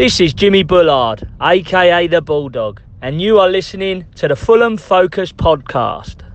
This is Jimmy Bullard, aka the Bulldog, and you are listening to the Fulham Focus podcast.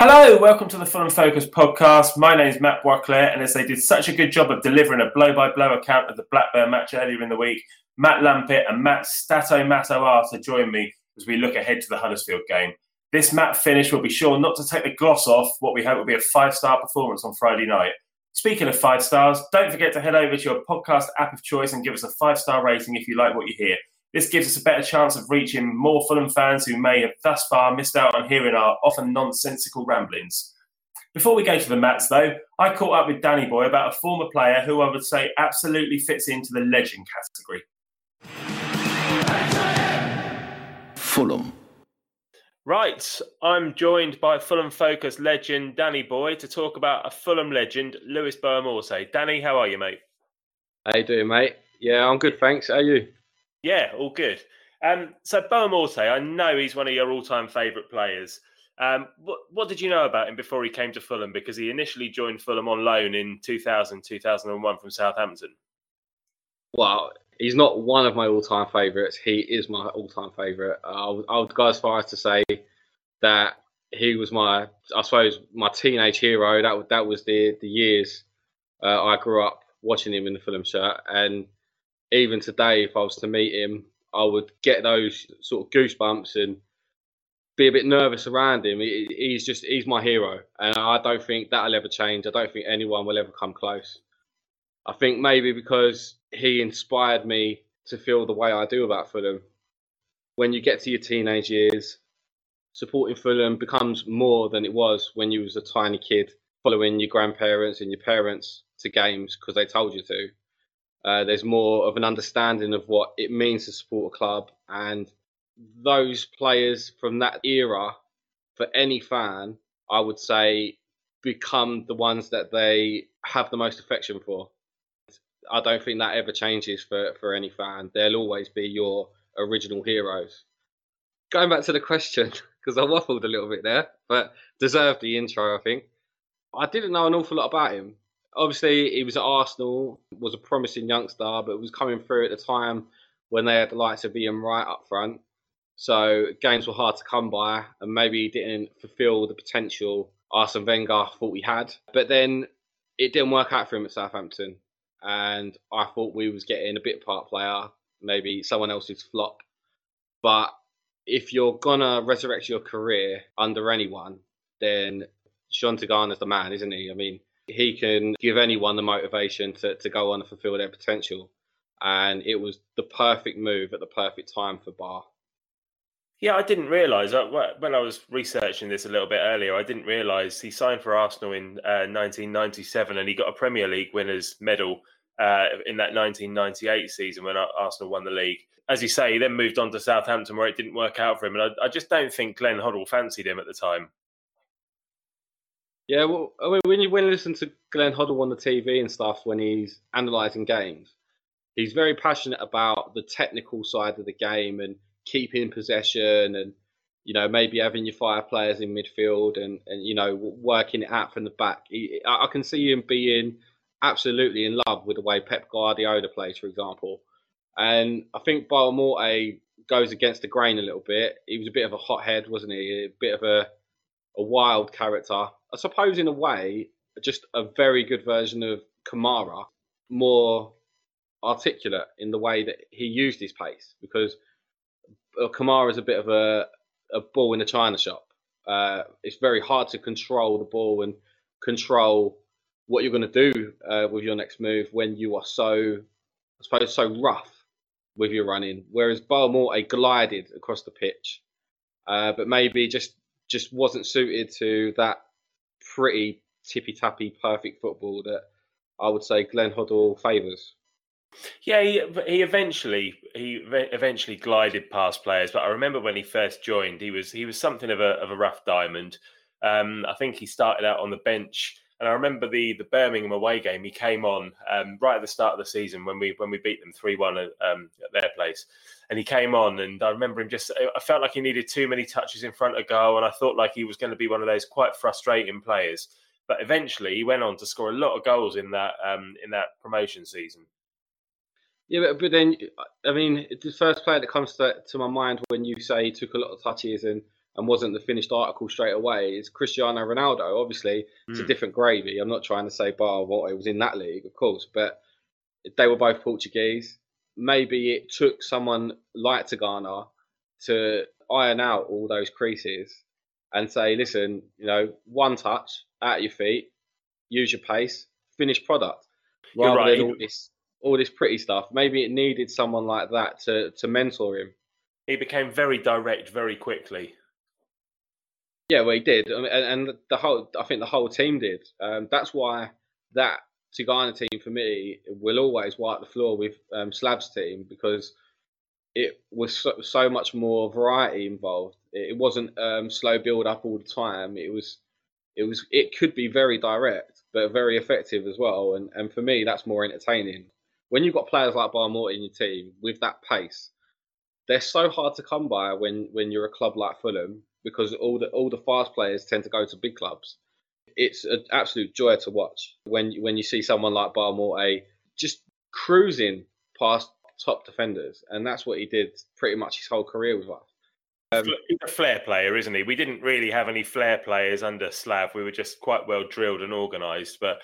Hello, welcome to the Fulham Focus podcast. My name is Matt Boisclair, and as they did such a good job of delivering a blow by blow account of the Blackburn match earlier in the week, Matt Lampett and Matt Stato to join me as we look ahead to the Huddersfield game. This Matt finish will be sure not to take the gloss off what we hope will be a five star performance on Friday night. Speaking of five stars, don't forget to head over to your podcast app of choice and give us a five star rating if you like what you hear. This gives us a better chance of reaching more Fulham fans who may have thus far missed out on hearing our often nonsensical ramblings. Before we go to the mats, though, I caught up with Danny Boy about a former player who I would say absolutely fits into the legend category. Fulham. Right, I'm joined by Fulham Focus legend Danny Boy to talk about a Fulham legend, Luis Boa Morte. Danny, how are you, mate? How you doing, mate? Yeah, I'm good, thanks. How are you? Yeah, all good. Um, so Boa Morte, I know he's one of your all-time favourite players. Um, what, what did you know about him before he came to Fulham? Because he initially joined Fulham on loan in 2000, 2001 from Southampton. Well, he's not one of my all-time favourites. He is my all-time favourite. I would, I would go as far as to say that he was my, I suppose, my teenage hero. That that was the the years uh, I grew up watching him in the Fulham shirt, and even today, if I was to meet him, I would get those sort of goosebumps and be a bit nervous around him. He, he's just he's my hero, and I don't think that'll ever change. I don't think anyone will ever come close. I think maybe because he inspired me to feel the way I do about Fulham. When you get to your teenage years, supporting Fulham becomes more than it was when you was a tiny kid following your grandparents and your parents to games because they told you to. Uh, there's more of an understanding of what it means to support a club, and those players from that era, for any fan, I would say, become the ones that they have the most affection for. I don't think that ever changes for, for any fan. They'll always be your original heroes. Going back to the question, because I waffled a little bit there, but deserved the intro, I think. I didn't know an awful lot about him obviously he was at Arsenal, was a promising youngster, but was coming through at the time when they had the likes of Ian Wright up front. So games were hard to come by, and maybe he didn't fulfil the potential Arsene Wenger thought he had. But then it didn't work out for him at Southampton, and I thought we was getting a bit part player, maybe someone else's flop. But if you're gonna resurrect your career under anyone, then Jean Tigana's the man, isn't he? I mean, he can give anyone the motivation to, to go on and fulfill their potential. And it was the perfect move at the perfect time for Bar. Yeah, I didn't realise when I was researching this a little bit earlier. I didn't realise he signed for Arsenal in uh, 1997, and he got a Premier League winners' medal uh, in that 1998 season when Arsenal won the league. As you say, he then moved on to Southampton, where it didn't work out for him, and I, I just don't think Glenn Hoddle fancied him at the time. Yeah, well, I mean, when you when you listen to Glenn Hoddle on the TV and stuff when he's analysing games, he's very passionate about the technical side of the game and keeping possession and you know maybe having your fire players in midfield and and you know working it out from the back. He, I can see him being absolutely in love with the way Pep Guardiola plays, for example. And I think Boa Morte goes against the grain a little bit. He was a bit of a hothead, wasn't he? A bit of a a wild character I suppose in a way, just a very good version of Kamara, more articulate in the way that he used his pace because uh, Kamara is a bit of a, a ball in a china shop. Uh, it's very hard to control the ball and control what you're going to do uh, with your next move when you are so, I suppose, so rough with your running. Whereas Boa Morte glided across the pitch, uh, but maybe just just wasn't suited to that pretty tippy tappy perfect football that I would say Glenn Hoddle favours. Yeah, he, he eventually he eventually glided past players, but I remember when he first joined, he was he was something of a of a rough diamond. Um, I think he started out on the bench, and I remember the the Birmingham away game. He came on um, right at the start of the season when we when we beat them three one at, um, at their place, and he came on, and I remember him just. I felt like he needed too many touches in front of goal, and I thought like he was going to be one of those quite frustrating players. But eventually, he went on to score a lot of goals in that um, in that promotion season. Yeah, but, but then I mean, the first player that comes to, to my mind when you say he took a lot of touches and and wasn't the finished article straight away is Cristiano Ronaldo. Obviously, it's mm. a hmm. different gravy. I'm not trying to say Bar what it was in that league, of course, but they were both Portuguese. Maybe it took someone like Tigana to iron out all those creases and say, listen, you know, one touch at your feet, use your pace, finished product, rather right. than all this all this pretty stuff. Maybe it needed someone like that to to mentor him. He became very direct very quickly. Yeah, well, he did, and, and the whole I think the whole team did. Um, that's why that Tigana team for me will always wipe the floor with um, Slav's team because it was so, so, much more variety involved. It, it wasn't um, slow build up all the time. It was it was it could be very direct but very effective as well. And and for me, that's more entertaining when you've got players like Barmore in your team with that pace, they're so hard to come by when when you're a club like Fulham because all the all the fast players tend to go to big clubs. It's an absolute joy to watch when when you see someone like Barmore a just cruising past top defenders, and that's what he did pretty much his whole career with us. Um, He's a flair player, isn't he? We didn't really have any flair players under Slav. We were just quite well drilled and organised. But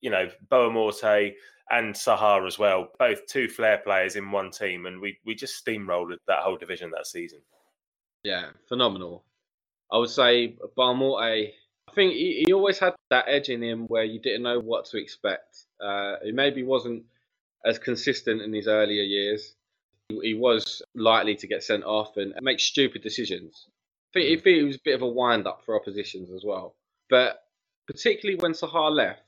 you know, Boa Morte, and Saha as well. Both two flair players in one team, and we we just steamrolled that whole division that season. Yeah, phenomenal. I would say Boa Morte. I think he, he always had that edge in him where you didn't know what to expect. Uh, he maybe wasn't as consistent in his earlier years. He, he was likely to get sent off and make stupid decisions. I think, mm. I think it was a bit of a wind up for oppositions as well. But particularly when Saha left,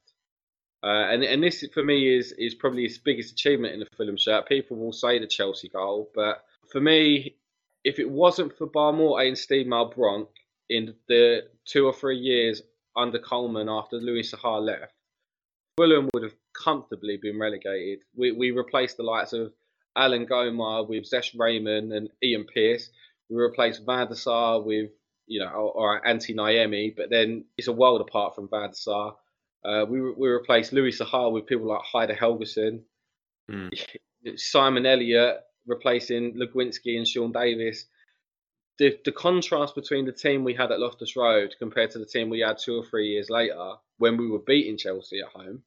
uh, and and this for me is is probably his biggest achievement in the Fulham shirt. People will say the Chelsea goal, but for me, if it wasn't for Barmore and Steed Malbranque in the two or three years under Coleman after Louis Saha left, Fulham would have comfortably been relegated. We we replaced the likes of Alain Goma with Zesh Rehman and Ian Pearce. We replaced Van der Sar with you know or, or Antti Niemi, but then it's a world apart from Van der Sar. Uh, we we replaced Louis Sahar with people like Heidar Helguson, mm. Simon Elliott replacing Legwinski and Sean Davis. The the contrast between the team we had at Loftus Road compared to the team we had two or three years later when we were beating Chelsea at home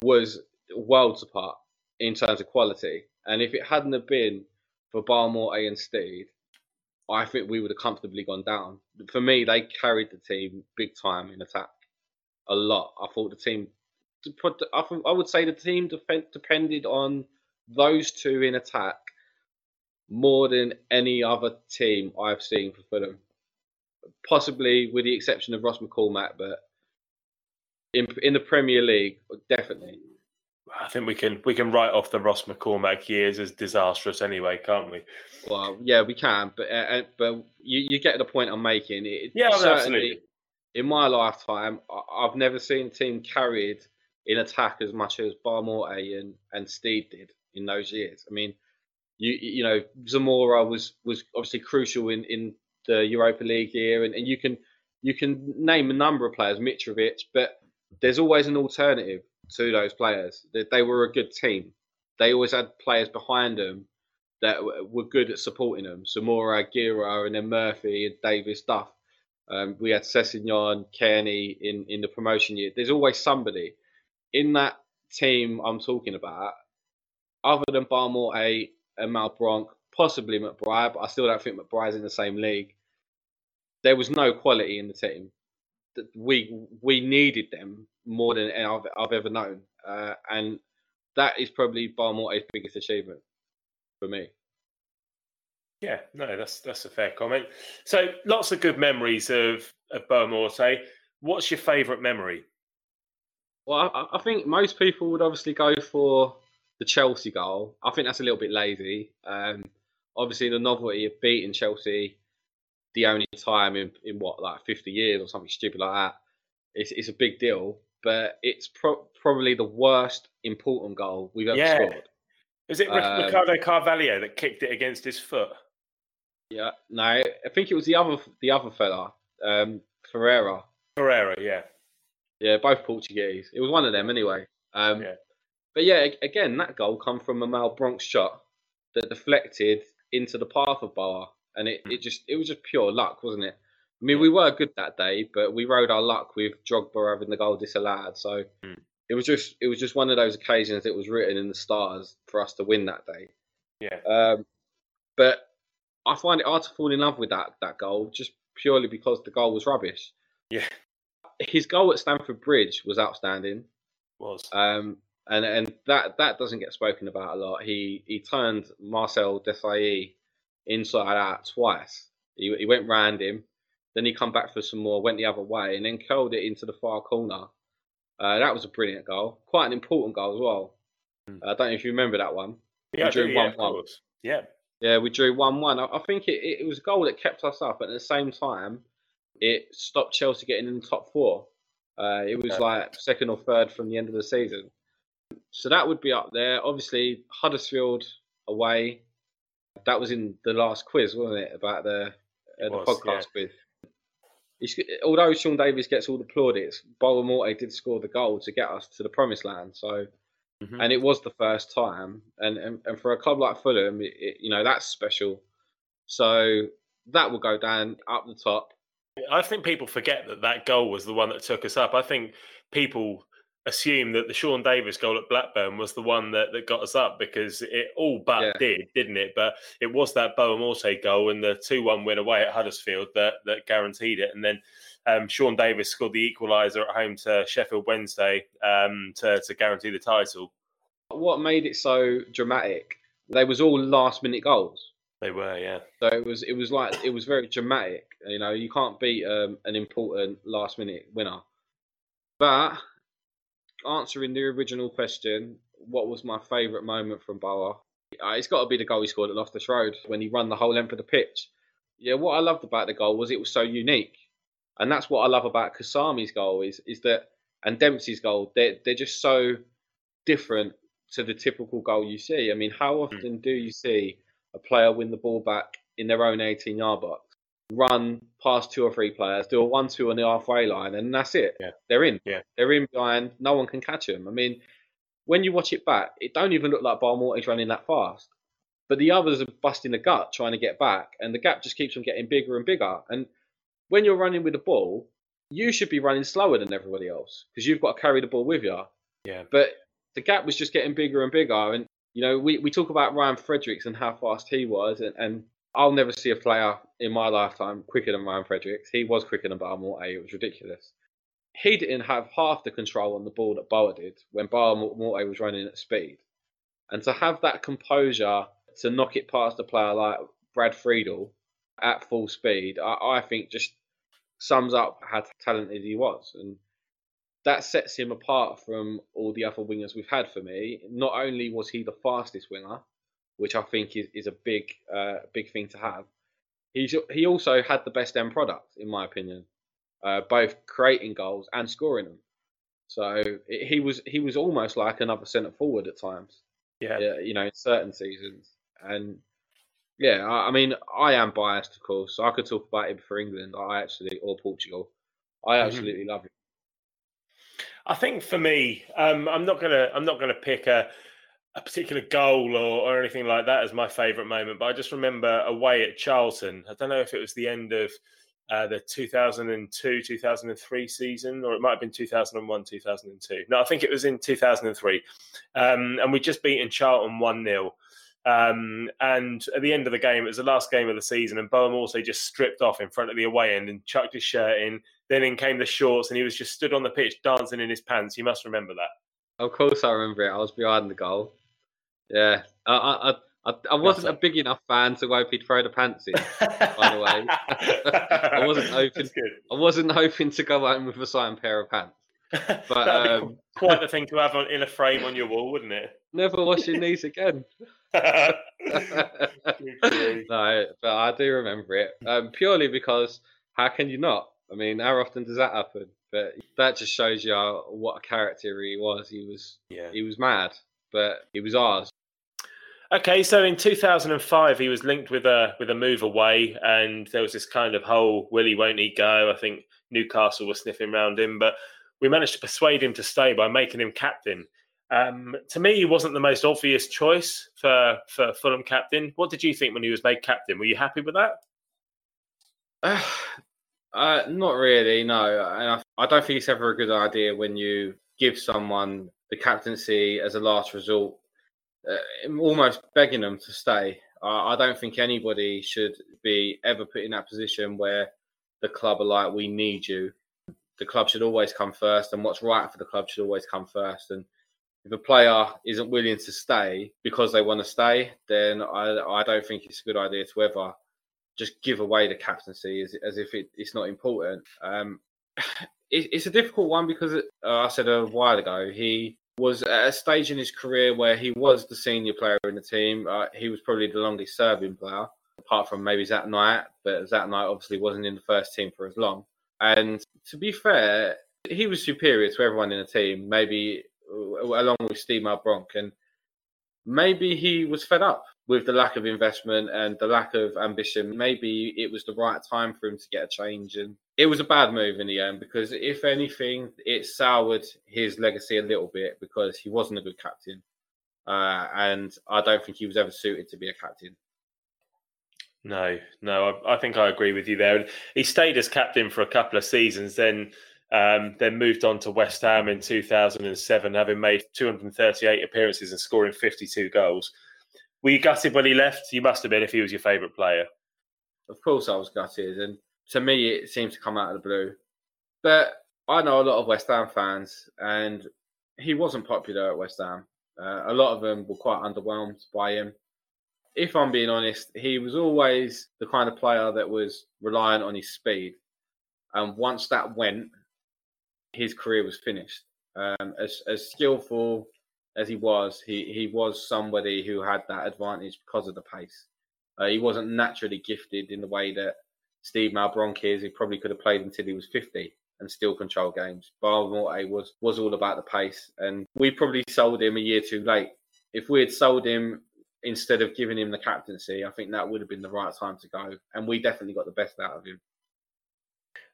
was worlds apart in terms of quality. And if it hadn't have been for Barmore and Steed, I think we would have comfortably gone down. For me, they carried the team big time in attack a lot. I thought the team, I would say the team depended on those two in attack more than any other team I've seen for Fulham. Possibly with the exception of Ross McCormack, but in in the Premier League, definitely. I think we can we can write off the Ross McCormack years as disastrous anyway, can't we? Well, yeah, we can, but uh, uh but you, you get the point I'm making. It, yeah, absolutely in my lifetime, I've never seen a team carried in attack as much as Barmore and and Steed did in those years. I mean, you you know Zamora was was obviously crucial in in the Europa League year, and, and you can you can name a number of players, Mitrovic, but there's always an alternative to those players. They, they were a good team. They always had players behind them that were good at supporting them. Zamora, Gera, and then Murphy and Davis Duff. Um, we had Sessegnon, Cairney in, in the promotion year. There's always somebody in that team I'm talking about, other than Barmore And Malbranque, possibly McBride, but I still don't think McBride's in the same league. There was no quality in the team. We we needed them more than I've, I've ever known, uh, and that is probably Barmore's biggest achievement for me. Yeah, no, that's that's a fair comment. So lots of good memories of of Boa Morte. What's your favourite memory? Well, I, I, think most people would obviously go for the Chelsea goal. I think that's a little bit lazy. Um, obviously, the novelty of beating Chelsea the only time in, in what like 50 years or something stupid like that. It's, it's a big deal, but it's pro- probably the worst important goal we've ever Yeah. scored. Is it Um, Ricardo Carvalho that kicked it against his foot? Yeah, no, I think it was the other the other fella, um, Ferreira. Pereira, yeah. Yeah, both Portuguese. It was one of them anyway. Um, Yeah. But yeah, again, that goal come from a Malbranque shot that deflected into the path of Boa, and it, it just it was just pure luck, wasn't it? I mean, we were good that day, but we rode our luck with Drogba having the goal disallowed. So Mm. it was just it was just one of those occasions that was written in the stars for us to win that day. Yeah. Um, but I find it hard to fall in love with that that goal just purely because the goal was rubbish. Yeah. His goal at Stamford Bridge was outstanding, Was. um, and and that that doesn't get spoken about a lot. He he turned Marcel Desailly inside out twice. He he went round him, then he come back for some more, went the other way, and then curled it into the far corner. Uh, that was a brilliant goal, quite an important goal as well. Mm. Uh, I don't know if you remember that one. yeah, I drew yeah, 1-1. Yeah. Yeah, we drew one one. I, I think it, it was a goal that kept us up, but at the same time, it stopped Chelsea getting in the top four. Uh, it was Yeah. like second or third from the end of the season, so that would be up there. Obviously, Huddersfield away. That was in the last quiz, wasn't it? About the uh, It the was, podcast quiz. He's, although Sean Davis gets all the plaudits, Boa Morte did score the goal to get us to the promised land. So Mhm. and it was the first time. And and, and for a club like Fulham, it, it, you know that's special. So that will go down up the top. I think people forget that that goal was the one that took us up. I think people assume that the Sean Davis goal at Blackburn was the one that, that got us up because it all but Yeah. did, didn't it? But it was that Boa Morte goal and the 2 1 win away at Huddersfield that, that guaranteed it. And then um, Sean Davis scored the equaliser at home to Sheffield Wednesday um, to, to guarantee the title. What made it so dramatic? They was all last minute goals. They were, yeah. So it was it was like it was very dramatic. You know, you can't beat um, an important last minute winner. But answering the original question, what was my favourite moment from Boa? Uh, it's got to be the goal he scored at Loftus Road when he run the whole length of the pitch. Yeah, what I loved about the goal was it was so unique, and that's what I love about Kasami's goal is is that and Dempsey's goal. They're they're just so different to the typical goal you see. I mean, how often do you see a player win the ball back in their own 18 yard box, run past two or three players, do a one two on the halfway line, and that's it. Yeah. They're in. Yeah. They're in behind. No one can catch them. I mean, when you watch it back, it don't even look like Boa Morte's running that fast. But the others are busting the gut trying to get back, and the gap just keeps on getting bigger and bigger. And when you're running with the ball, you should be running slower than everybody else because you've got to carry the ball with you. Yeah. But the gap was just getting bigger and bigger. And, you know, we, we talk about Ryan Fredericks and how fast he was. And, and I'll never see a player in my lifetime quicker than Ryan Fredericks. He was quicker than Barmore A. It was ridiculous. He didn't have half the control on the ball that Boa did when Boa Morte was running at speed. And to have that composure to knock it past a player like Brad Friedel at full speed, I, I think just sums up how talented he was. And that sets him apart from all the other wingers we've had for me. Not only was he the fastest winger, which I think is, is a big uh, big thing to have, he's, he also had the best end product, in my opinion, uh, both creating goals and scoring them. So it, he was he was almost like another centre forward at times Yeah. yeah, you know, in certain seasons. And yeah, I, I mean, I am biased, of course. So I could talk about him for England. I actually, or Portugal. I Mhm. absolutely love him. I think for me, um, I'm not gonna I'm not gonna pick a a particular goal or, or anything like that as my favourite moment, but I just remember away at Charlton. I don't know if it was the end of uh, the 2002 2003 season, or it might have been 2001 2002. No, I think it was in 2003, um, and we just beaten Charlton one 0 um, and at the end of the game, it was the last game of the season, and Boehm also just stripped off in front of the away end and chucked his shirt in. Then in came the shorts, and he was just stood on the pitch dancing in his pants. You must remember that. Of course, I remember it. I was behind the goal. Yeah, I, I, I, I wasn't a big enough fan to hope he'd throw the pants in. By the way. I wasn't hoping- I wasn't hoping to go home with a signed pair of pants. That'd um, quite the thing to have on, in a frame on your wall, wouldn't it? Never washing these again. no, but I do remember it um, purely because how can you not? I mean, how often does that happen? But that just shows you what a character he was. He was yeah. he was mad, but he was ours. Okay, so in 2005, he was linked with a with a move away, and there was this kind of whole "will he, won't he go?" I think Newcastle was sniffing around him, but we managed to persuade him to stay by making him captain. Um, to me, he wasn't the most obvious choice for for Fulham captain. What did you think when he was made captain? Were you happy with that? Uh, not really, no. I, I don't think it's ever a good idea when you give someone the captaincy as a last resort, uh, almost begging them to stay. Uh, I don't think anybody should be ever put in that position where the club are like, "We need you." The club should always come first, and what's right for the club should always come first. And if a player isn't willing to stay because they want to stay, then I, I don't think it's a good idea to ever just give away the captaincy as, as if it, it's not important. Um, it, it's a difficult one because uh, I said a while ago he was at a stage in his career where he was the senior player in the team. Uh, he was probably the longest serving player, apart from maybe Zat Knight, but Zat Knight obviously wasn't in the first team for as long. And to be fair, he was superior to everyone in the team. Maybe along with Steed Malbranque. And maybe he was fed up with the lack of investment and the lack of ambition. Maybe it was the right time for him to get a change. And it was a bad move in the end because, if anything, it soured his legacy a little bit because he wasn't a good captain. Uh, and I don't think he was ever suited to be a captain. No, no, I, I, think I agree with you there. He stayed as captain for a couple of seasons, then um, then moved on to West Ham in 2007, having made 238 appearances and scoring 52 goals. Were you gutted when he left? You must have been if he was your favourite player. Of course, I was gutted, and to me, it seemed to come out of the blue. But I know a lot of West Ham fans, and he wasn't popular at West Ham. Uh, a lot of them were quite underwhelmed by him. If I'm being honest, he was always the kind of player that was reliant on his speed. And once that went, his career was finished. Um, as as skillful as he was, he he was somebody who had that advantage because of the pace. Uh, he wasn't naturally gifted in the way that Steed Malbranque is. He probably could have played until he was fifty and still control games. Boa Morte was was all about the pace, and we probably sold him a year too late. If we had sold him instead of giving him the captaincy, I think that would have been the right time to go, and we definitely got the best out of him.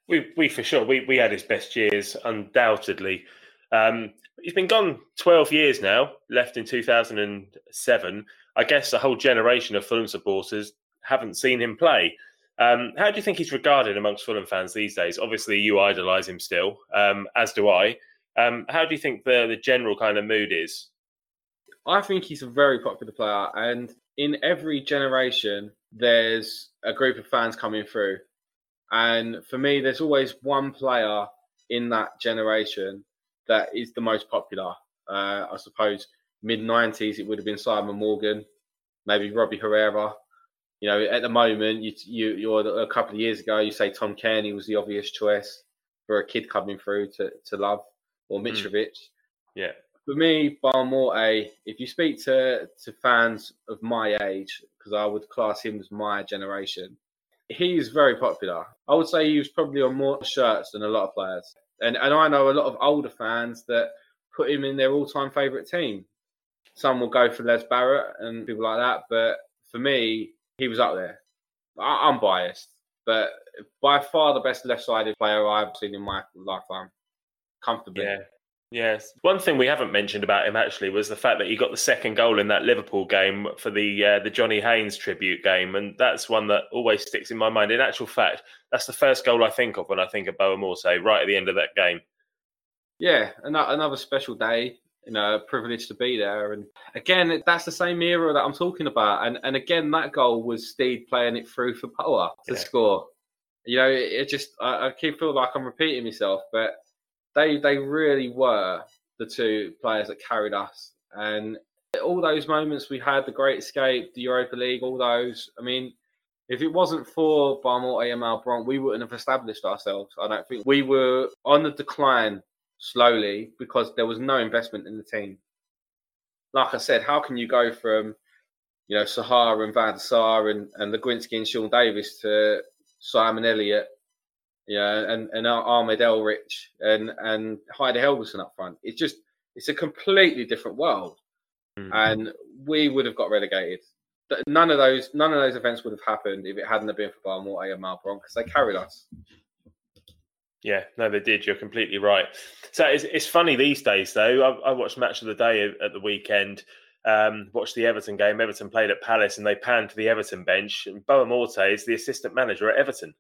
We, we for sure, we, we had his best years, undoubtedly. Um, he's been gone 12 years now, left in 2007. I guess a whole generation of Fulham supporters haven't seen him play. Um, how do you think he's regarded amongst Fulham fans these days? Obviously, you idolise him still, um, as do I. Um, how do you think the, the general kind of mood is? I think he's a very popular player, and in every generation, there's a group of fans coming through and for me, there's always one player in that generation that is the most popular. Uh, I suppose mid 90s, it would have been Simon Morgan, maybe Robbie Herrera. You know, at the moment, you, you, you're a couple of years ago, you say Tom Cairney was the obvious choice for a kid coming through to, to love, or hmm. Mitrovic. Mm. Yeah. For me, Boa Morte, if you speak to, to fans of my age, because I would class him as my generation, he's very popular. I would say he was probably on more shirts than a lot of players. And and I know a lot of older fans that put him in their all time favourite team. Some will go for Les Barrett and people like that, but for me, he was up there. I, I'm biased, but by far the best left sided player I've seen in my lifetime. Comfortably. Yeah, Yes. One thing we haven't mentioned about him actually was the fact that he got the second goal in that Liverpool game for the uh, the Johnny Haynes tribute game, and that's one that always sticks in my mind. In actual fact, that's the first goal I think of when I think of Boa Morte, right at the end of that game. Yeah, another special day. You know, a privilege to be there, and again, that's the same era that I'm talking about. And and again, that goal was Steve playing it through for Boa to yeah. score. You know, it, it just I, I keep feeling like I'm repeating myself, but they they really were the two players that carried us. And all those moments we had, the Great Escape, the Europa League, all those. I mean, if it wasn't for Boa Morte and Malbranque, we wouldn't have established ourselves. I don't think we were on the decline slowly because there was no investment in the team. Like I said, how can you go from you know Sahara and Van Sar and and Legwinski and Sean Davis to Simon Elliott, know, and and Ahmed Elrich and and Heide Helguson up front? It's just it's a completely different world, Mm. and we would have got relegated. None of those none of those events would have happened if it hadn't have been for Barmore and Malbranque because they carried us. Yeah, no, they did. You're completely right. So it's, it's funny these days, though. I, I watched match of the day at the weekend. Um, watched the Everton game. Everton played at Palace, and they panned to the Everton bench. And Boa Morte is the assistant manager at Everton.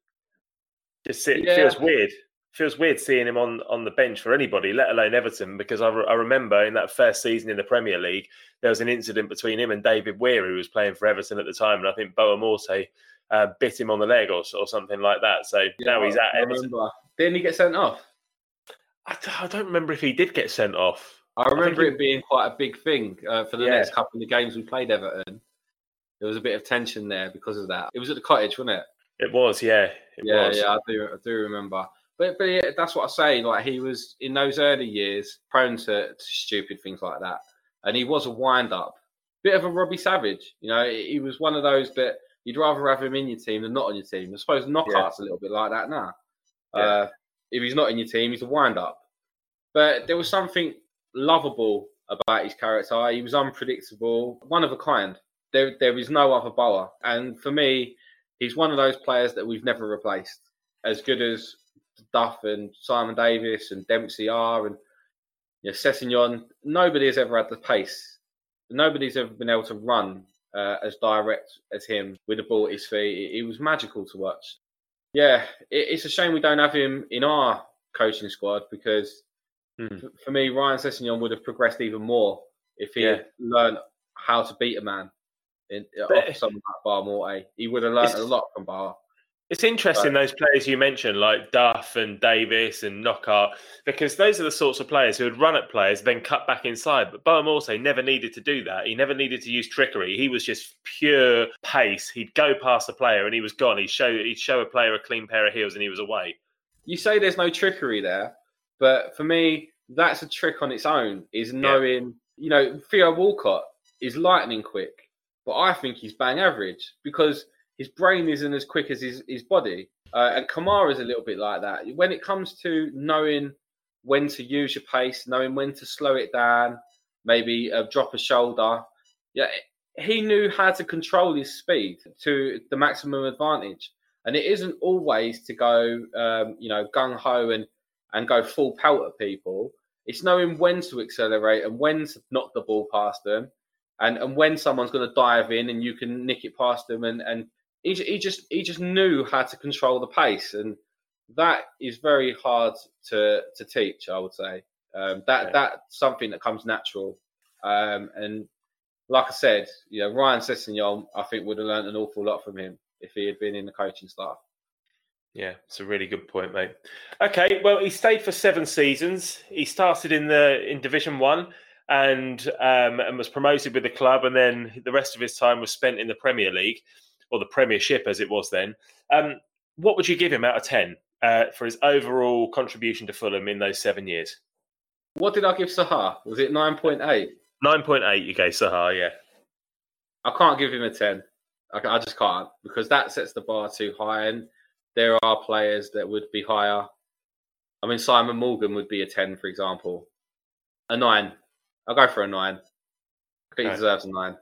Just it Yeah. feels weird. Feels weird seeing him on on the bench for anybody, let alone Everton. Because I, re- I remember in that first season in the Premier League, there was an incident between him and David Weir, who was playing for Everton at the time, and I think Boa Morte uh, bit him on the leg or, or something like that. So now he's at I Everton. Didn't he get sent off? I, d- I don't remember if he did get sent off. I remember think it being quite a big thing uh, for the Yeah. next couple of the games we played Everton. There was a bit of tension there because of that. It was at the cottage, wasn't it? It was, yeah. It yeah, was. yeah, I do, I do remember. But but yeah, that's what I say. Like he was in those early years prone to, to stupid things like that, and he was a wind up, bit of a Robbie Savage. You know, he was one of those that you'd rather have him in your team than not on your team. I suppose Knockaert's a little bit like that now. Yeah. Uh, if he's not in your team, he's a wind up. But there was something lovable about his character. He was unpredictable, one of a kind. There, there is no other bowler, and for me, he's one of those players that we've never replaced. As good as Duff and Simon Davies and Dempsey are, and you know, Sessegnon, nobody has ever had the pace. Nobody's ever been able to run uh, as direct as him with the ball at his feet. It, it was magical to watch. Yeah, it, it's a shame we don't have him in our coaching squad because Hmm. for me, Ryan Sessegnon would have progressed even more if he Yeah. had learned how to beat a man in, uh, But- off someone like Boa Morte. Eh? He would have learned a lot from Bar. It's interesting those players you mentioned, like Duff and Davis and Knockaert, because those are the sorts of players who would run at players, then cut back inside. But Boa Morte never needed to do that. He never needed to use trickery. He was just pure pace. He'd go past the player and he was gone. He'd show he'd show a player a clean pair of heels and he was away. you say there's no trickery there, but for me, that's a trick on its own. Is knowing, you know, Theo Walcott is lightning quick, but I think he's bang average because his brain isn't as quick as his, his body. Uh, and Kamara's a little bit like that. When it comes to knowing when to use your pace, knowing when to slow it down, maybe uh, drop a shoulder, yeah, he knew how to control his speed to the maximum advantage and it isn't always to go, um, you know, gung ho and and go full pelt at people. It's knowing when to accelerate and when to knock the ball past them, and and when someone's going to dive in and you can nick it past them. And and he, he just he just knew how to control the pace, and that is very hard to to teach. I would say um, that Yeah. that's something that comes natural. Um, and like I said, you know, Ryan Sessegnon, I think would have learned an awful lot from him if he had been in the coaching staff. Yeah, it's a really good point, mate. Okay, well, he stayed for seven seasons. He started in the in Division One and um, and was promoted with the club, and then the rest of his time was spent in the Premier League or the Premiership as it was then. Um, what would you give him out of ten uh, for his overall contribution to Fulham in those seven years? What did I give Saha? Was it 9.8? Nine point eight. You gave Saha, yeah. I can't give him a 10. I, I just can't because that sets the bar too high. And there are players that would be higher. I mean, Simon Morgan would be a 10, for example. A 9. I'll go for a 9. I think Okay. he deserves a 9.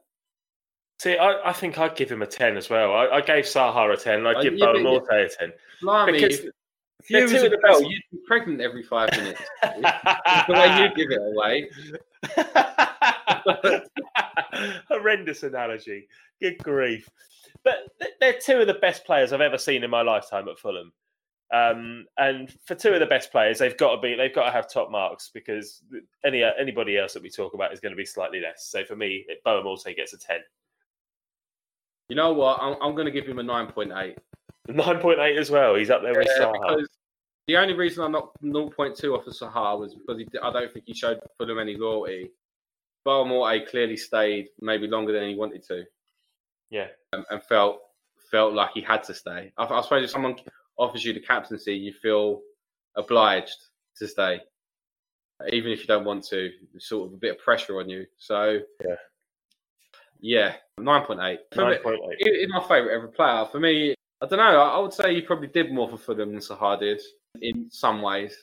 See, I, I think I'd give him a ten as well. I, I gave Saha a ten. I'd Oh, give yeah, but- a ten. Blimey, Because if, if you was two a of the girl, best- you'd be pregnant every five minutes. the way you give it away. Horrendous analogy. Good grief. But they're two of the best players I've ever seen in my lifetime at Fulham. Um, and for two of the best players, they've got to be they've got to have top marks because any anybody else that we talk about is going to be slightly less. So for me, Boa Morte gets a ten. You know what? I'm, I'm going to give him a 9.8. Nine point eight as well. He's up there with Yeah, Saha. because the only reason I knocked 0.2 off of Saha was because he, I don't think he showed Fulham any loyalty. Barmore clearly stayed maybe longer than he wanted to Yeah. um, and felt felt like he had to stay. I, I suppose if someone offers you the captaincy, you feel obliged to stay. even if you don't want to. There's sort of a bit of pressure on you. So Yeah. yeah, nine point eight. Me, 9.8. he- he's my favourite ever player. For me, I don't know. I would say he probably did more for Fulham than Saha did in some ways.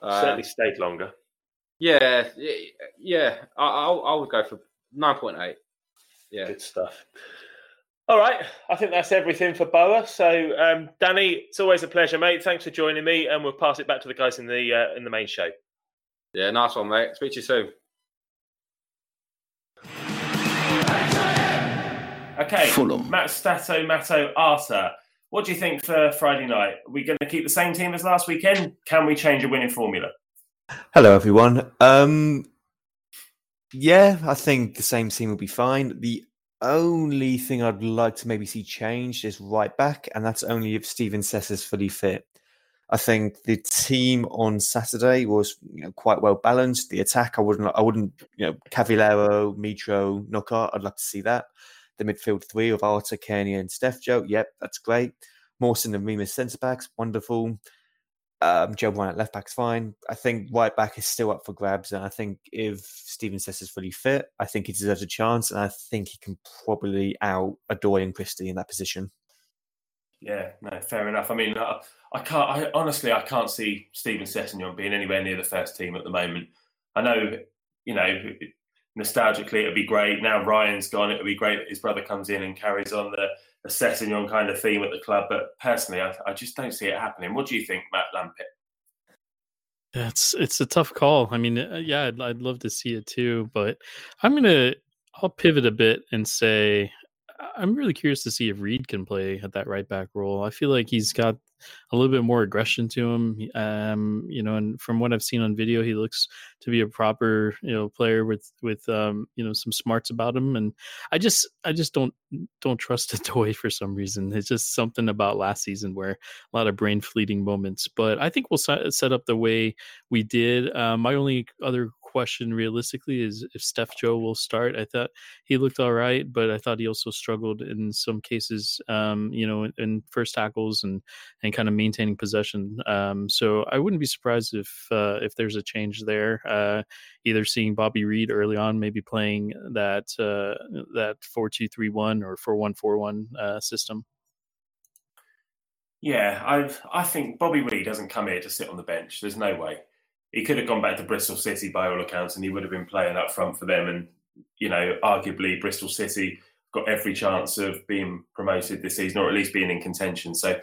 Uh, Certainly stayed longer. Yeah, yeah, yeah. I, I, I would go for nine point eight. Yeah. Good stuff. All right, I think that's everything for Boa. So, um, Danny, it's always a pleasure, mate. Thanks for joining me, and we'll pass it back to the guys in the uh, in the main show. Yeah, nice one, mate. Speak to you soon. Okay, Fulham. Matt Stato, Matto, Arter. What do you think for Friday night? Are we going to keep the same team as last weekend? Can we change a winning formula? Hello, everyone. Um, yeah, I think the same team will be fine. The only thing I'd like to maybe see changed is right back, and that's only if Steven Sess is fully fit. I think the team on Saturday was you know, quite well balanced. The attack, I wouldn't, I wouldn't, you know, Cavaleiro, Mitro, Knockaert. I'd like to see that. The midfield three of Arter, Cairney, and Steph Joe. Yep, that's great. Mawson and Remus centre backs, wonderful. Um, Joe Bryan at left back's fine. I think right back is still up for grabs, and I think if Steven Sess is fully fit, I think he deserves a chance, and I think he can probably out Odoi and Christie in that position. Yeah, no, fair enough. I mean, I, I can't. I honestly, I can't see Stephen Sessegnon being anywhere near the first team at the moment. I know, you know, nostalgically it'd be great. Now Ryan's gone, it'd be great that his brother comes in and carries on the, the Sessegnon kind of theme at the club. But personally, I, I just don't see it happening. What do you think, Matt Lampett? It's it's a tough call. I mean, uh, yeah, I'd, I'd love to see it too, but I'm gonna I'll pivot a bit and say I'm really curious to see if Reid can play at that right back role. I feel like he's got a little bit more aggression to him. Um, you know, and from what I've seen on video, he looks to be a proper you know player with with um you know some smarts about him. And I just I just don't don't trust the toy for some reason. It's just something about last season where a lot of brain fleeting moments. But I think we'll set, up the way we did. Uh, my only other question realistically is if Steph Joe will start. I thought he looked all right, but I thought he also struggled in some cases, um, you know, in, in first tackles and and kind of maintaining possession. Um, so I wouldn't be surprised if uh, if there's a change there. Uh, either seeing Bobby Reid early on, maybe playing that uh, that four two three one or four one four one uh, system. Yeah, I I think Bobby Reid doesn't come here to sit on the bench. There's no way. He could have gone back to Bristol City by all accounts, and he would have been playing up front for them. And you know, arguably Bristol City got every chance of being promoted this season, or at least being in contention. So,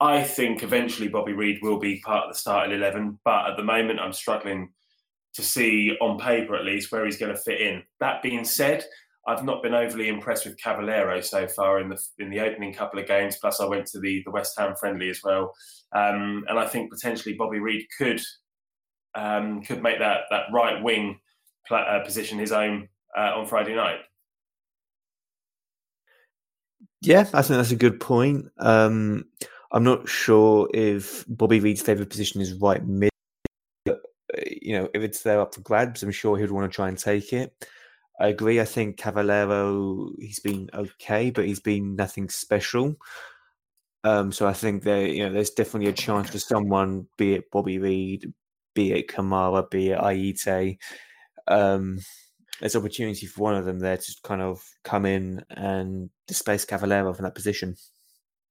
I think eventually Bobby Reid will be part of the starting eleven. But at the moment, I'm struggling to see on paper at least where he's going to fit in. That being said, I've not been overly impressed with Cavaleiro so far in the in the opening couple of games. Plus, I went to the the West Ham friendly as well, um, and I think potentially Bobby Reid could um, could make that that right wing pla uh, position his own uh, on Friday night. Yeah, I think that's a good point. Um, I'm not sure if Bobby Reid's favourite position is right mid. But, uh, you know, if it's there up for grabs, I'm sure he'd want to try and take it. I agree. I think Cavaleiro, he's been okay, but he's been nothing special. Um, so I think there, you know, there's definitely a chance for someone, be it Bobby Reid, be it Kamara, be it Ayité. Um, there's opportunity for one of them there to kind of come in and displace Cavaleiro from that position.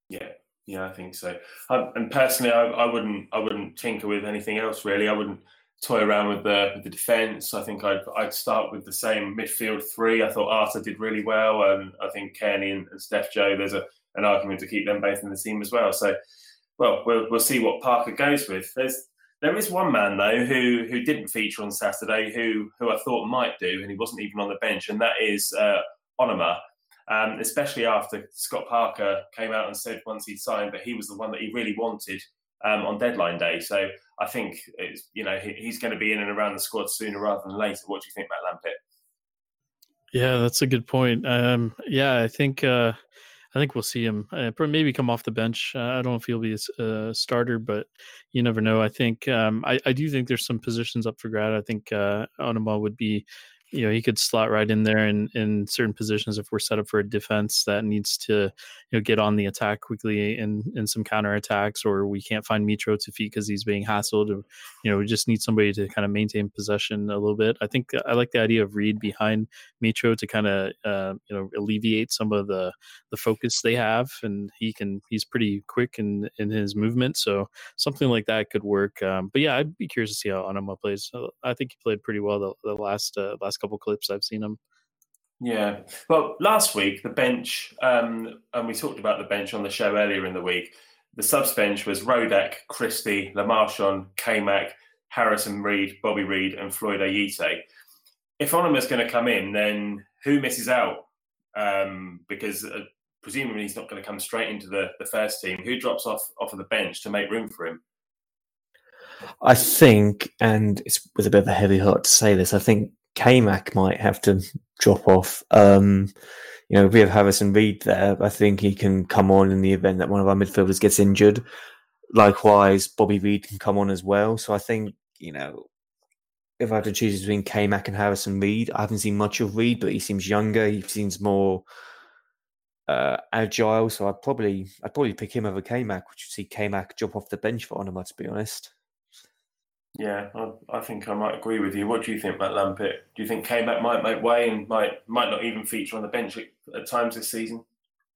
Yeah, yeah, I think so. I, and personally, I, I wouldn't I wouldn't tinker with anything else really. I wouldn't toy around with the with the defence. I think I'd I'd start with the same midfield three. I thought Arter did really well, and I think Cairney and, and Steph Joe. There's a an argument to keep them both in the team as well. So, well, we'll we'll see what Parker goes with. There's there is one man though who who didn't feature on Saturday, who who I thought might do, and he wasn't even on the bench, and that is uh, Onomah. Um, especially after Scott Parker came out and said once he'd signed that he was the one that he really wanted um, on deadline day. So I think it's, you know he, he's going to be in and around the squad sooner rather than later. What do you think, Matt Lampett? Yeah, that's a good point. Um, yeah, I think uh, I think we'll see him uh, maybe come off the bench. Uh, I don't know if he'll be a uh, starter, but you never know. I think um, I, I do think there's some positions up for grad. I think uh, Onomah would be you know he could slot right in there in in certain positions if we're set up for a defense that needs to you know get on the attack quickly in in some counter attacks or we can't find Mitro to feed because he's being hassled or you know we just need somebody to kind of maintain possession a little bit. I think I like the idea of Reid behind Mitro to kind of uh, you know alleviate some of the the focus they have and he can he's pretty quick in in his movement so something like that could work. Um, but yeah, I'd be curious to see how Onomah plays. I think he played pretty well the, the last uh, last couple clips I've seen him. Yeah. Well, last week the bench, um, and we talked about the bench on the show earlier in the week. The subs bench was Rodak, Christie, Le Marchand, K-Mac, Harrison Reed, Bobby Reid, and Floyd Ayité. If Onomah's going to come in, then who misses out? Um, because uh, presumably he's not going to come straight into the, the first team. Who drops off off of the bench to make room for him? I think, and it's with a bit of a heavy heart to say this, I think K-Mac might have to drop off. Um, you know, we have Harrison Reed there, I think he can come on in the event that one of our midfielders gets injured. Likewise, Bobby Reid can come on as well. So I think, you know, if I had to choose between K-Mac and Harrison Reed, I haven't seen much of Reed, but he seems younger. He seems more uh, agile. So I'd probably I'd probably pick him over K-Mac, which would see K-Mac jump off the bench for Onomah, to be honest. Yeah, I, I, think I might agree with you. What do you think, Matt Lampett? Do you think K-Mac might make way and might might not even feature on the bench at, at times this season?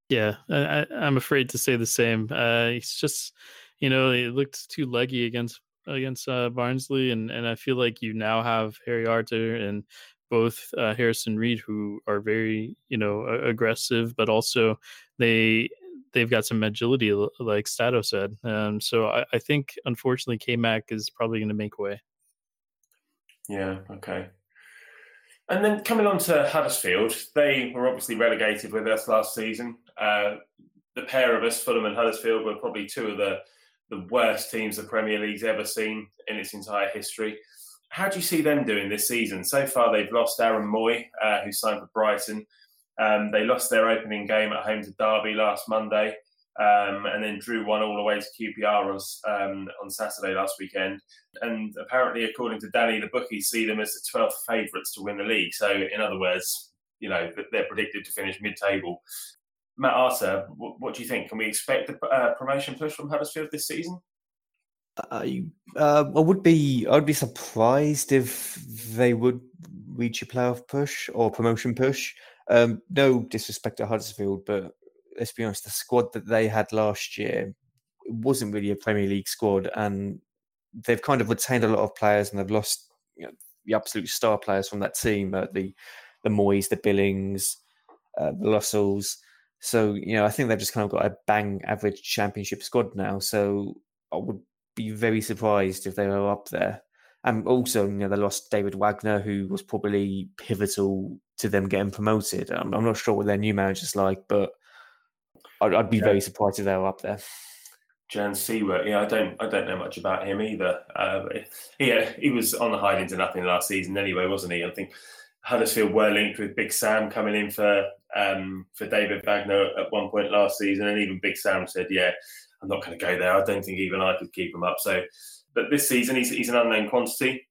Yeah, I, am afraid to say the same. Uh, he's just, you know, it looked too leggy against against uh, Barnsley, and and I feel like you now have Harry Arter and both uh, Harrison Reed, who are very, you know, aggressive, but also they they've got some agility, like Stato said. Um, so I, I think, unfortunately, K Mac is probably going to make way. Yeah. Okay. And then coming on to Huddersfield, they were obviously relegated with us last season. Uh, the pair of us, Fulham and Huddersfield, were probably two of the the worst teams the Premier League's ever seen in its entire history. How do you see them doing this season? So far, they've lost Aaron Mooy, uh, who signed for Brighton. Um, they lost their opening game at home to Derby last Monday, um, and then drew one all away to QPR on, um, on Saturday last weekend. And apparently, according to Danny, the bookies see them as the 12th favourites to win the league. So, in other words, you know they're predicted to finish mid-table. Matt Arthur, what, what do you think? Can we expect a uh, promotion push from Huddersfield this season? I uh, I would be I'd be surprised if they would reach a playoff push or promotion push. Um, no disrespect to Huddersfield, but let's be honest, the squad that they had last year wasn't really a Premier League squad, and they've kind of retained a lot of players, and they've lost you know, the absolute star players from that team, uh, the the Mooys, the Billings, uh, the Lascelles. So you know, I think they've just kind of got a bang average Championship squad now. So I would be very surprised if they were up there. And also, you know, they lost David Wagner, who was probably pivotal to them getting promoted. I'm, I'm not sure what their new manager's like, but I'd, I'd be yeah. very surprised if they were up there. Jan Siewert, yeah, I don't, I don't know much about him either. Uh, yeah, he was on the hide into nothing last season anyway, wasn't he? I think Huddersfield were linked with Big Sam coming in for um, for David Wagner at one point last season, and even Big Sam said, "Yeah, I'm not going to go there. I don't think even I could keep him up." So but this season, he's, he's an unknown quantity.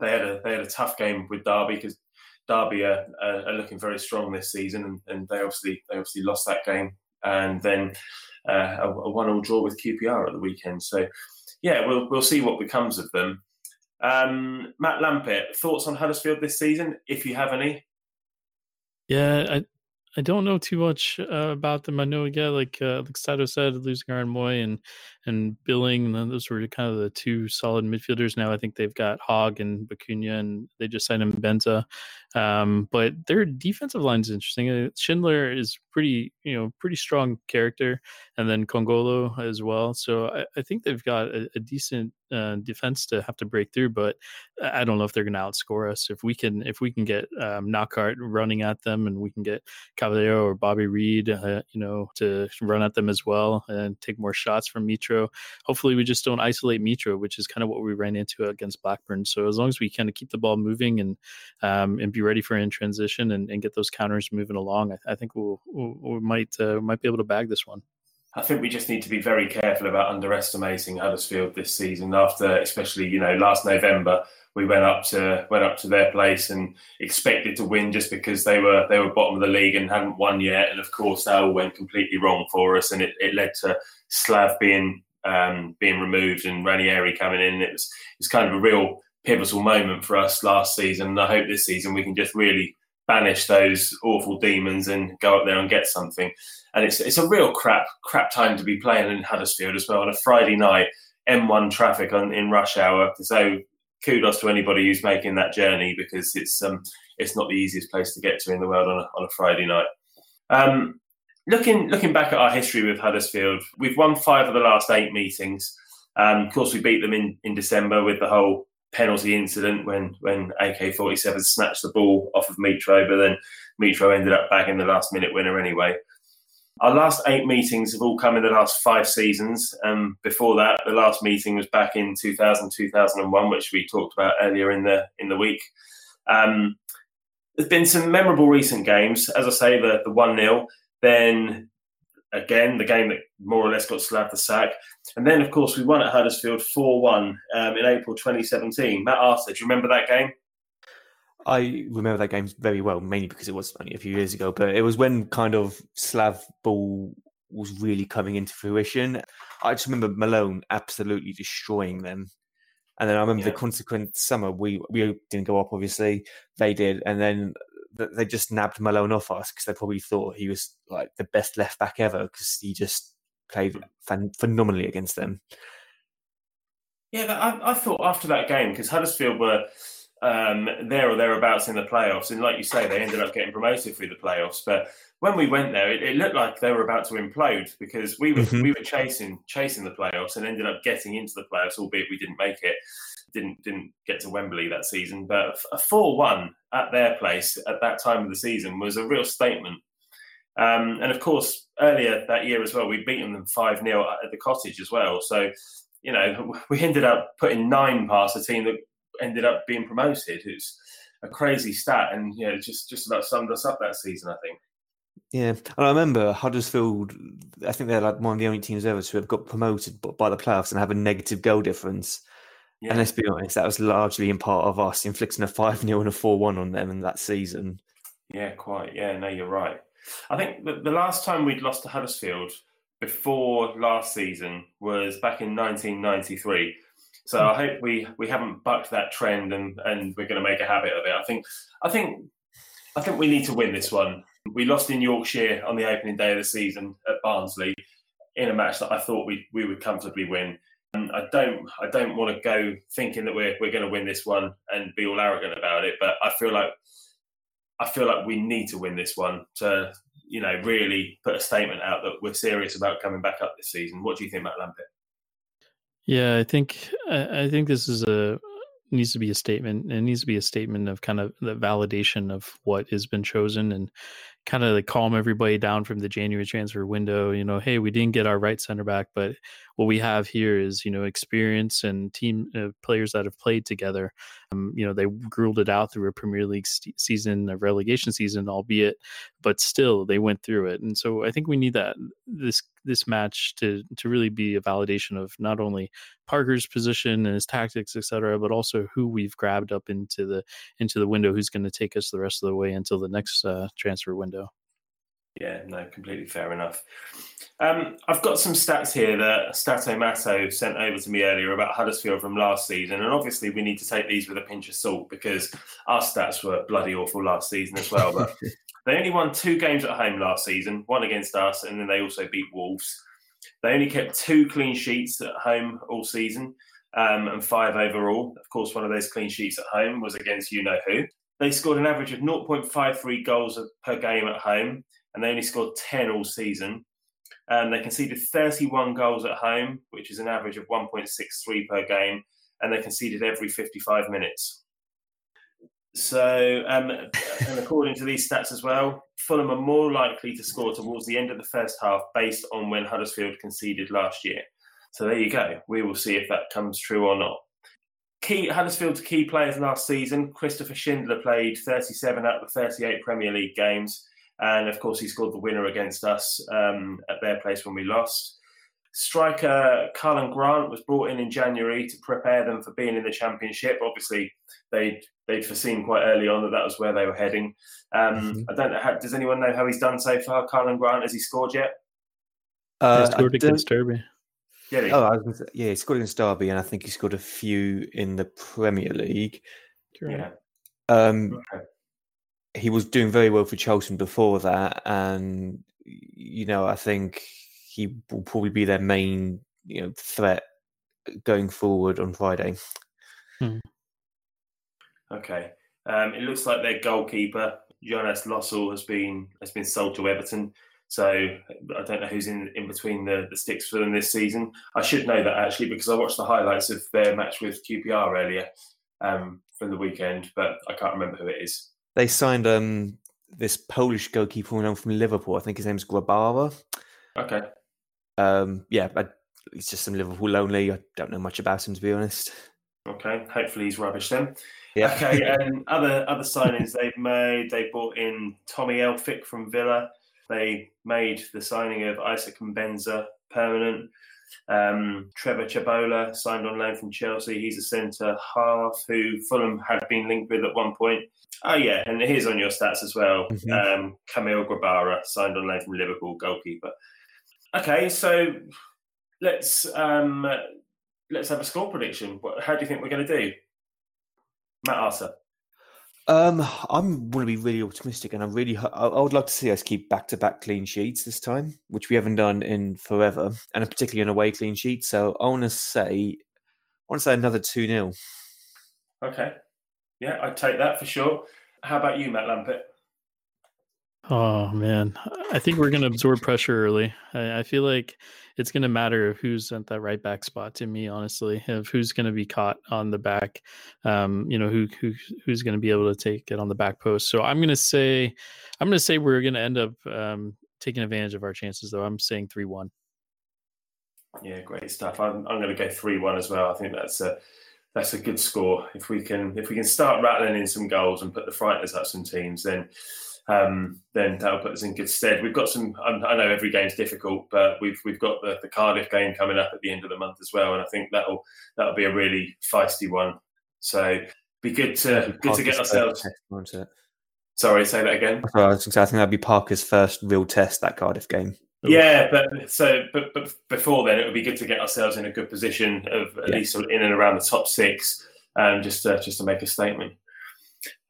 They had a they had a tough game with Derby because Derby are, are, looking very strong this season, and, and, they obviously they obviously lost that game, and then uh, a, a one-all draw with QPR at the weekend. So yeah, we'll we'll see what becomes of them. Um, Matt Lampett, thoughts on Huddersfield this season, if you have any? Yeah, I, I don't know too much uh, about them. I know, yeah, like uh, like Stato said, losing Aaron Mooy and and Billing, and those were kind of the two solid midfielders. Now I think they've got Hogg and Bacuna, and they just signed Mbenza. Um, but their defensive line is interesting. Uh, Schindler is pretty, you know, pretty strong character, and then Kongolo as well. So I, I think they've got a, a decent uh, defense to have to break through. But I don't know if they're going to outscore us. If we can, if we can get um, running at them, and we can get Cavaleiro or Bobby Reid, uh, you know, to run at them as well and take more shots from Mitro. Hopefully, we just don't isolate Mitro, which is kind of what we ran into against Blackburn. So as long as we kind of keep the ball moving and um, and be ready for in transition and, and get those counters moving along, I, I think we'll, we might uh, might be able to bag this one. I think we just need to be very careful about underestimating Huddersfield this season. After, especially you know, last November, we went up to went up to their place and expected to win just because they were they were bottom of the league and hadn't won yet. And of course, that all went completely wrong for us, and it, it led to Slav being um, being removed and Ranieri coming in. It was it was kind of a real pivotal moment for us last season. And I hope this season we can just really banish those awful demons and go up there and get something. And it's it's a real crap crap time to be playing in Huddersfield as well on a Friday night. M1 traffic on in rush hour. So kudos to anybody who's making that journey because it's um it's not the easiest place to get to in the world on a, on a Friday night. Um, looking looking back at our history with Huddersfield, we've won five of the last eight meetings. Um, of course, we beat them in, in December with the whole penalty incident when when AK47 snatched the ball off of Mitro, but then Mitro ended up bagging the last minute winner anyway. Our last eight meetings have all come in the last five seasons. Um, before that, the last meeting was back in 2000, 2001, which we talked about earlier in the in the week. Um, there's been some memorable recent games. As I say, the the one 0 then again, the game that more or less got Slav the sack. And then, of course, we won at Huddersfield 4 1 um, in April 2017. Matt Arthur, do you remember that game? I remember that game very well, mainly because it was only a few years ago, but it was when kind of Slav ball was really coming into fruition. I just remember Malone absolutely destroying them. And then I remember yeah. the consequent summer, we, we didn't go up, obviously. They did. And then they just nabbed Malone off us because they probably thought he was like the best left back ever because he just played phenomenally against them. Yeah, I, I thought after that game because Huddersfield were um, there or thereabouts in the playoffs, and like you say, they ended up getting promoted through the playoffs. But when we went there, it, it looked like they were about to implode because we were mm-hmm. we were chasing chasing the playoffs and ended up getting into the playoffs, albeit we didn't make it didn't didn't get to Wembley that season, but a four one at their place at that time of the season was a real statement. Um, and of course, earlier that year as well, we'd beaten them five 0 at the Cottage as well. So you know, we ended up putting nine past a team that ended up being promoted. It's a crazy stat, and you know, just just about summed us up that season, I think. Yeah, and I remember Huddersfield. I think they're like one of the only teams ever to have got promoted by the playoffs and have a negative goal difference. Yeah. And let's be honest, that was largely in part of us inflicting a 5 0 and a 4 1 on them in that season. Yeah, quite. Yeah, no, you're right. I think the, the last time we'd lost to Huddersfield before last season was back in 1993. So mm. I hope we, we haven't bucked that trend and, and we're going to make a habit of it. I think I think I think we need to win this one. We lost in Yorkshire on the opening day of the season at Barnsley in a match that I thought we we would comfortably win. And I don't I don't want to go thinking that we're we're going to win this one and be all arrogant about it, but I feel like I feel like we need to win this one to you know really put a statement out that we're serious about coming back up this season. What do you think, Matt Lampett? Yeah, I think I think this is a needs to be a statement. It needs to be a statement of kind of the validation of what has been chosen and kind of calm everybody down from the January transfer window. You know, hey, we didn't get our right center back, but what we have here is you know experience and team uh, players that have played together. Um, you know, they grilled it out through a Premier League st- season, a relegation season, albeit, but still they went through it. And so I think we need that this this match to to really be a validation of not only Parker's position and his tactics, etc., but also who we've grabbed up into the into the window, who's going to take us the rest of the way until the next uh, transfer window. Yeah, no, completely fair enough. Um, I've got some stats here that Stato Mato sent over to me earlier about Huddersfield from last season, and obviously we need to take these with a pinch of salt because our stats were bloody awful last season as well. But they only won two games at home last season, one against us, and then they also beat Wolves. They only kept two clean sheets at home all season, um, and five overall. Of course, one of those clean sheets at home was against you know who. They scored an average of 0.53 goals per game at home and they only scored 10 all season. And they conceded 31 goals at home, which is an average of 1.63 per game, and they conceded every 55 minutes. So, um, and according to these stats as well, Fulham are more likely to score towards the end of the first half based on when Huddersfield conceded last year. So there you go. We will see if that comes true or not. Key Huddersfield's key players last season: Christopher Schindler played 37 out of the 38 Premier League games and of course he scored the winner against us um, at their place when we lost. Striker Karlan Grant was brought in in January to prepare them for being in the championship. Obviously, they they'd foreseen quite early on that that was where they were heading. Um, Mhm. I don't know. How, does anyone know how he's done so far? Karlan Grant has he scored yet? Uh, He scored against Derby. Yeah, he- Oh, I was say, yeah, he scored against Derby, and I think he scored a few in the Premier League. yeah. Um, Okay. He was doing very well for Charlton before that, and you know, I think he will probably be their main, you know, threat going forward on Friday. Okay. Um, it looks like their goalkeeper Jonas Lössl has been has been sold to Everton. So I don't know who's in in between the, the sticks for them this season. I should know that actually because I watched the highlights of their match with QPR earlier um, from the weekend, but I can't remember who it is. They signed um this Polish goalkeeper known from Liverpool. I think his name's Grabara. Okay. Um, yeah, he's just some Liverpool only. I don't know much about him to be honest. Okay. Hopefully he's rubbish then. Yeah. Okay. And other other signings they've made, they brought in Tommy Elphick from Villa. They made the signing of Isaac Mbenza permanent. Um, Trevoh Chalobah signed on loan from Chelsea. He's a centre half who Fulham had been linked with at one point. Oh yeah, and here's on your stats as well. Mhm. Um, Kamil Grabara signed on loan from Liverpool, goalkeeper. Okay, so let's um, let's have a score prediction. How do you think we're going to do, Matt Arthur? Um, I'm going to be really optimistic, and I really I, would like to see us keep back-to-back clean sheets this time, which we haven't done in forever, and particularly an away clean sheet. So I want to say, I want to say another two 0 Okay, yeah, I'd take that for sure. How about you, Matt Lampett? Oh man, I think we're going to absorb pressure early. I, I feel like it's going to matter who's at that right back spot. To me, honestly, of who's going to be caught on the back. Um, you know who who who's going to be able to take it on the back post. So I'm going to say, I'm going to say we're going to end up um, taking advantage of our chances. Though I'm saying three one. Yeah, great stuff. I'm, I'm going to go three one as well. I think that's a that's a good score. If we can if we can start rattling in some goals and put the frighteners up some teams, then um, then that'll put us in good stead. We've got some. I know every game's difficult, but we've we've got the, the Cardiff game coming up at the end of the month as well, and I think that'll that'll be a really feisty one. So be good to good to get ourselves. Sorry, say that again. I was gonna say, I think that'd be Parker's first real test that Cardiff game. Yeah, but so but but before then, it would be good to get ourselves in a good position of at Yeah. least in and around the top six, um, just to, just to make a statement.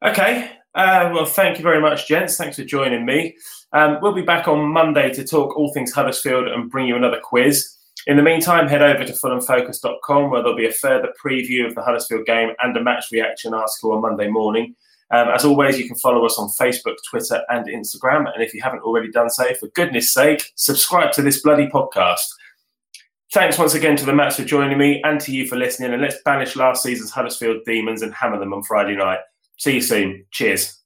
Okay, uh, well, thank you very much, gents. Thanks for joining me. Um, we'll be back on Monday to talk all things Huddersfield and bring you another quiz. In the meantime, head over to fulhamfocus.com where there'll be a further preview of the Huddersfield game and a match reaction article on Monday morning. Um, as always, you can follow us on Facebook, Twitter, and Instagram. And if you haven't already done so, for goodness sake, subscribe to this bloody podcast. Thanks once again to the Mats for joining me and to you for listening. And let's banish last season's Huddersfield demons and hammer them on Friday night. See you soon. Cheers.